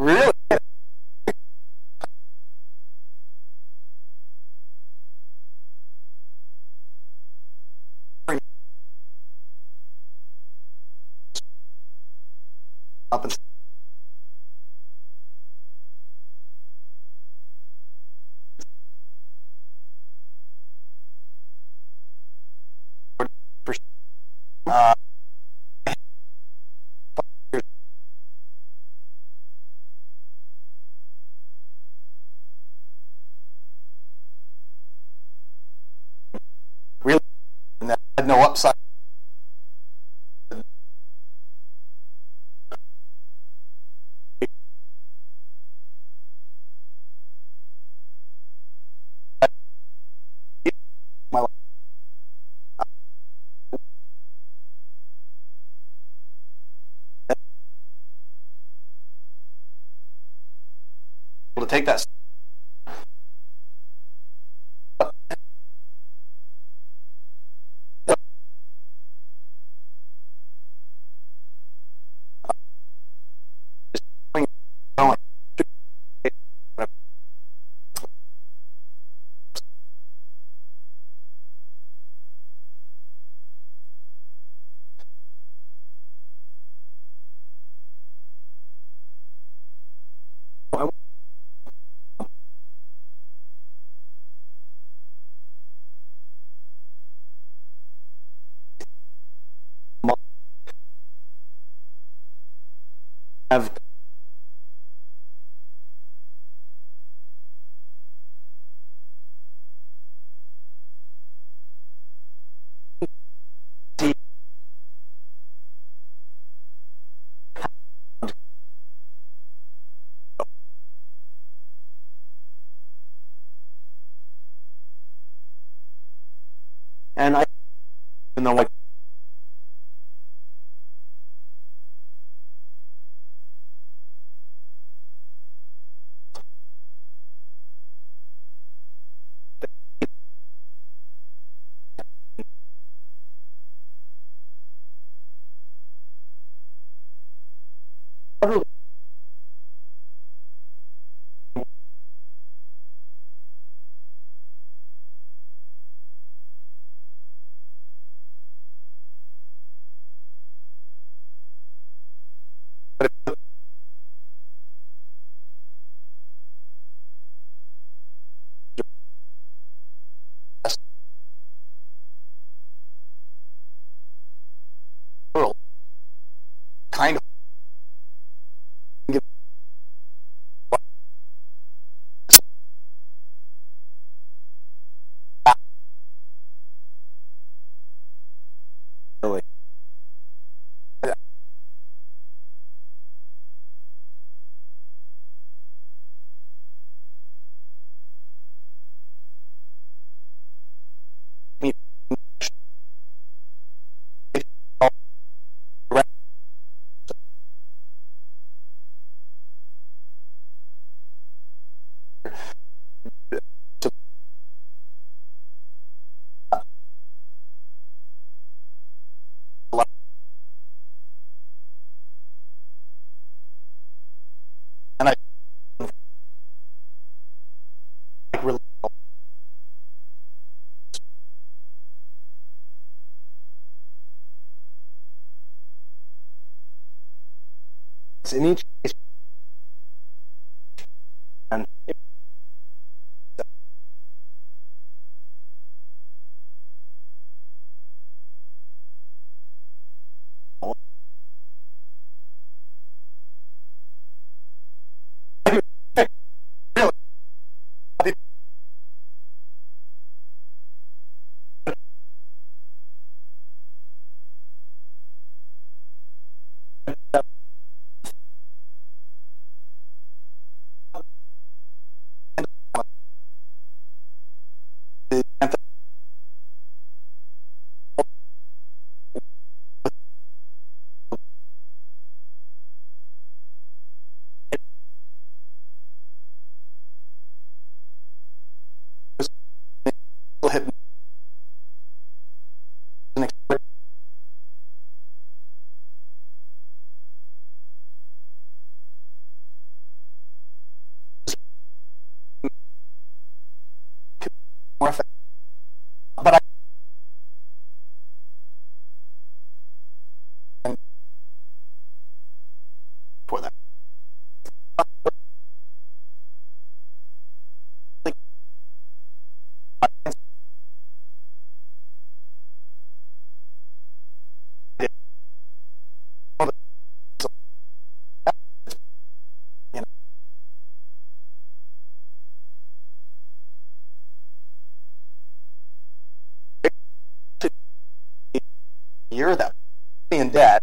Really? Take that in each case and year that in debt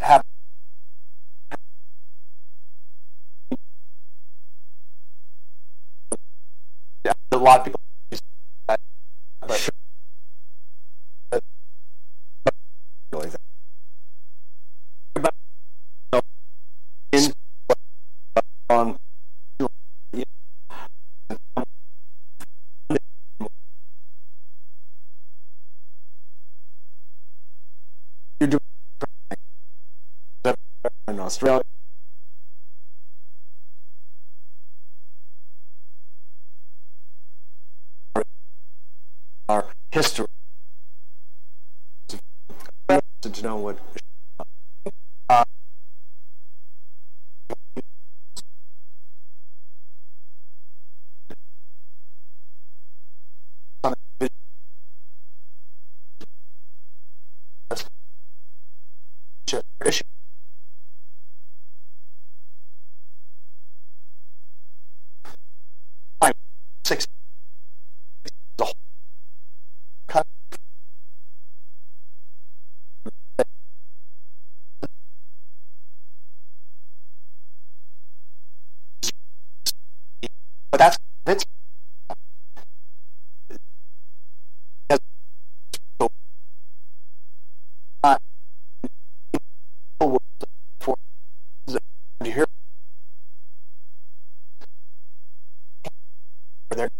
have a lot of people Australia. There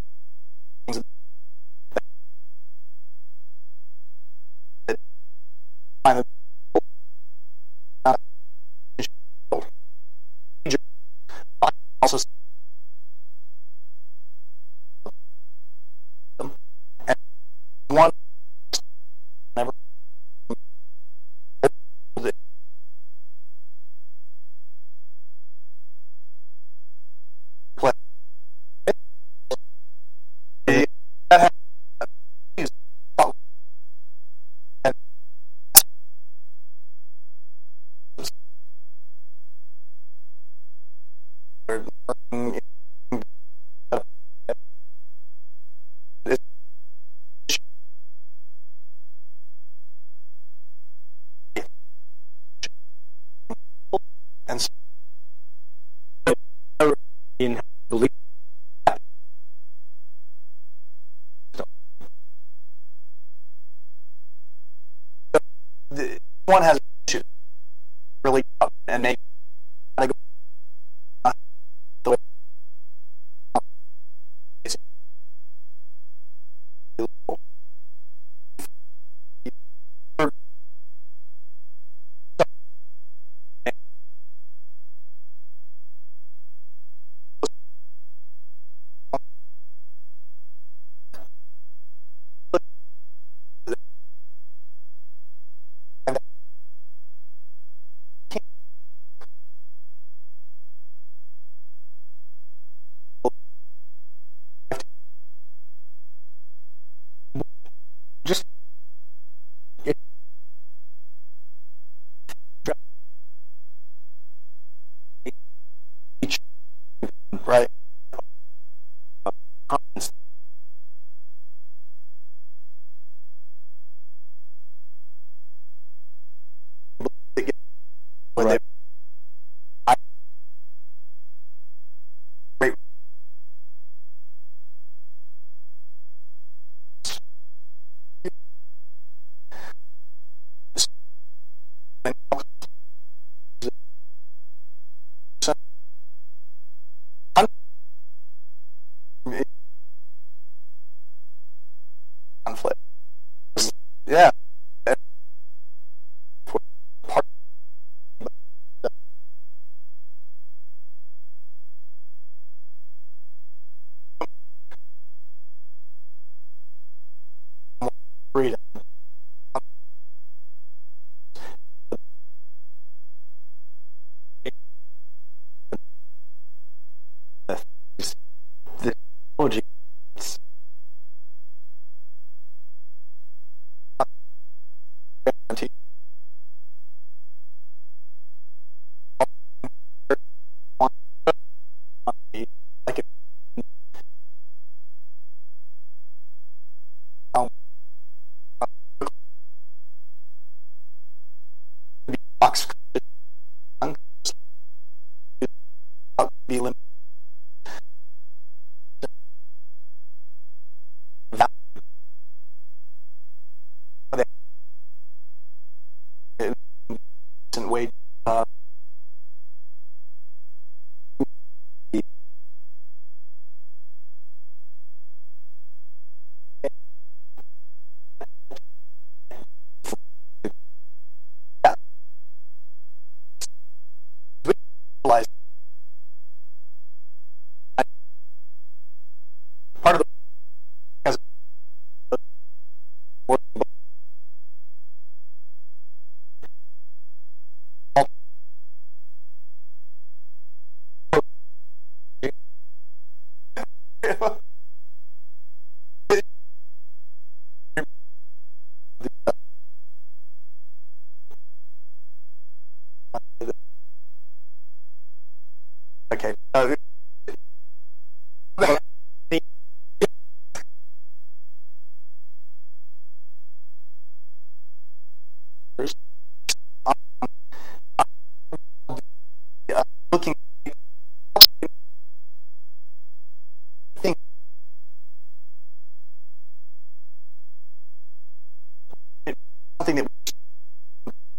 something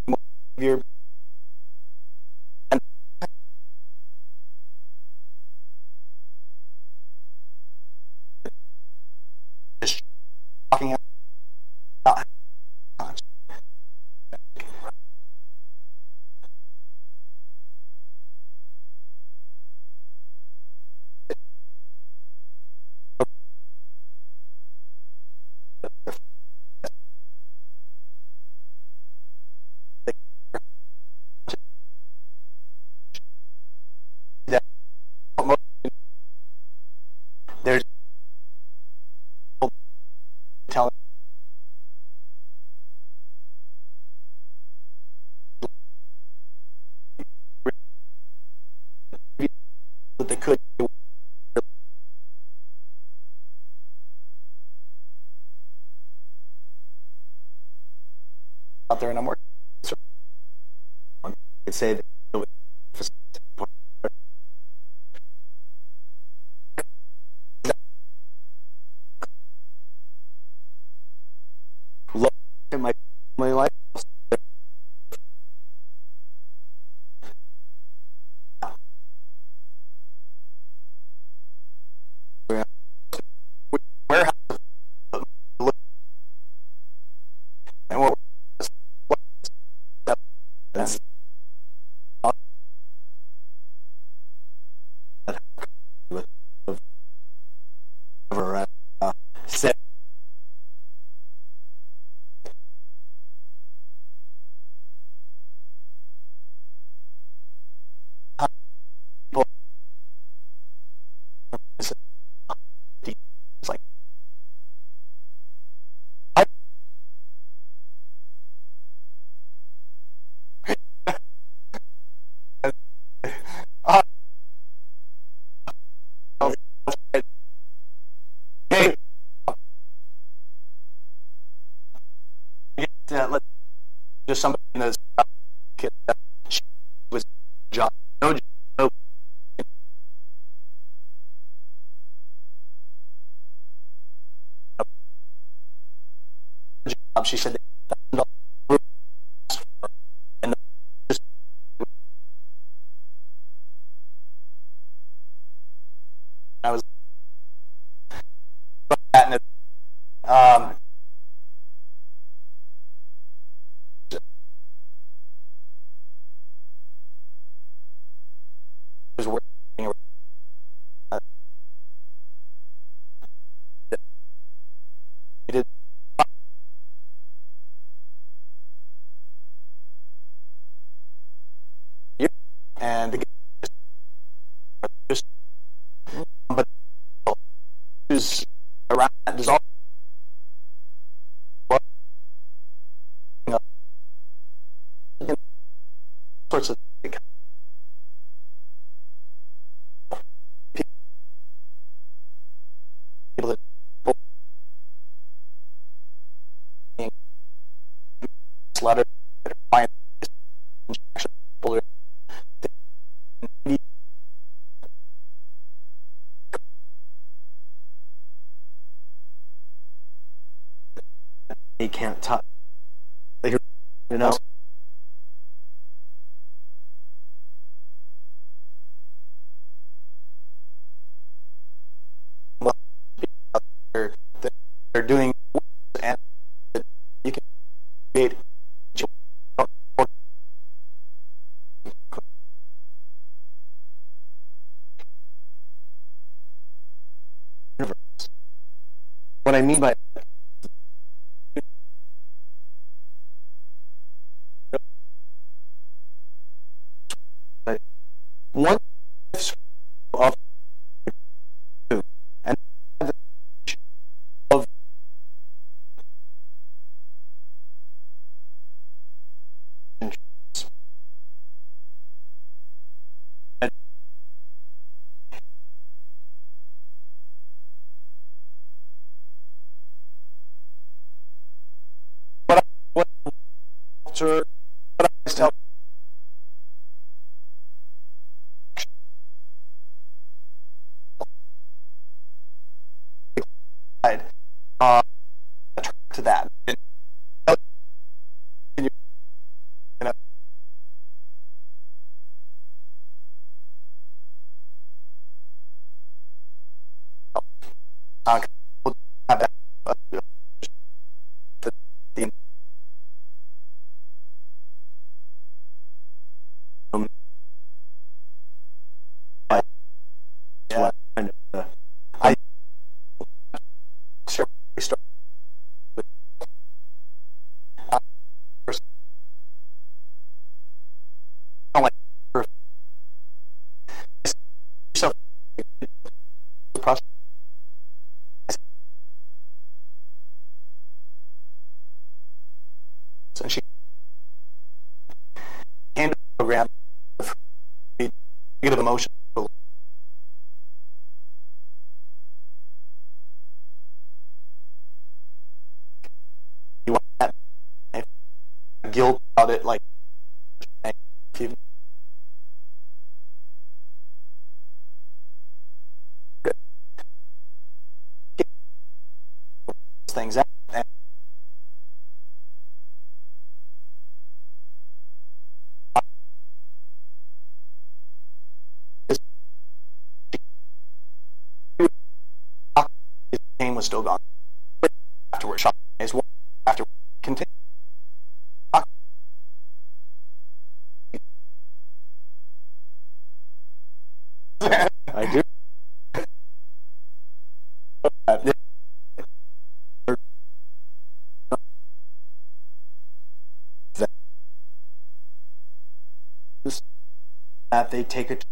that your say She said. who's around. There's that what I mean by Sure. But I always tell emotion. was still gone. Afterward, shot is one after continue. I do. That they take it.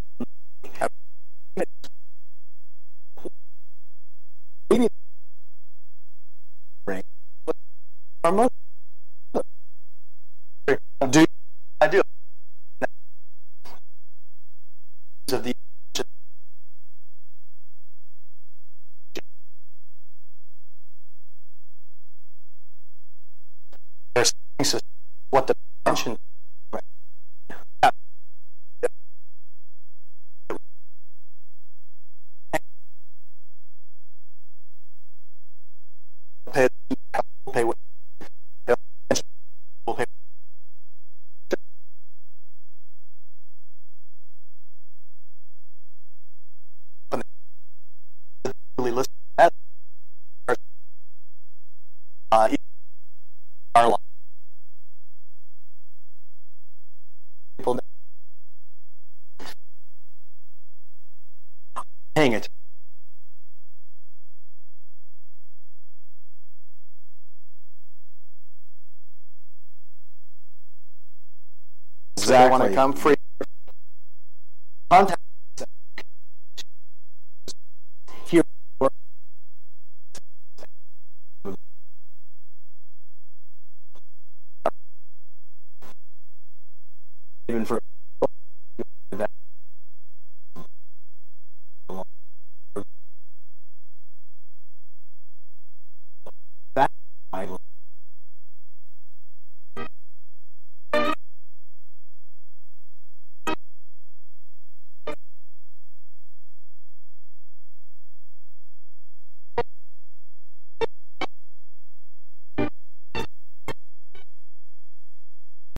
what the oh. pension Exactly. They want to come free.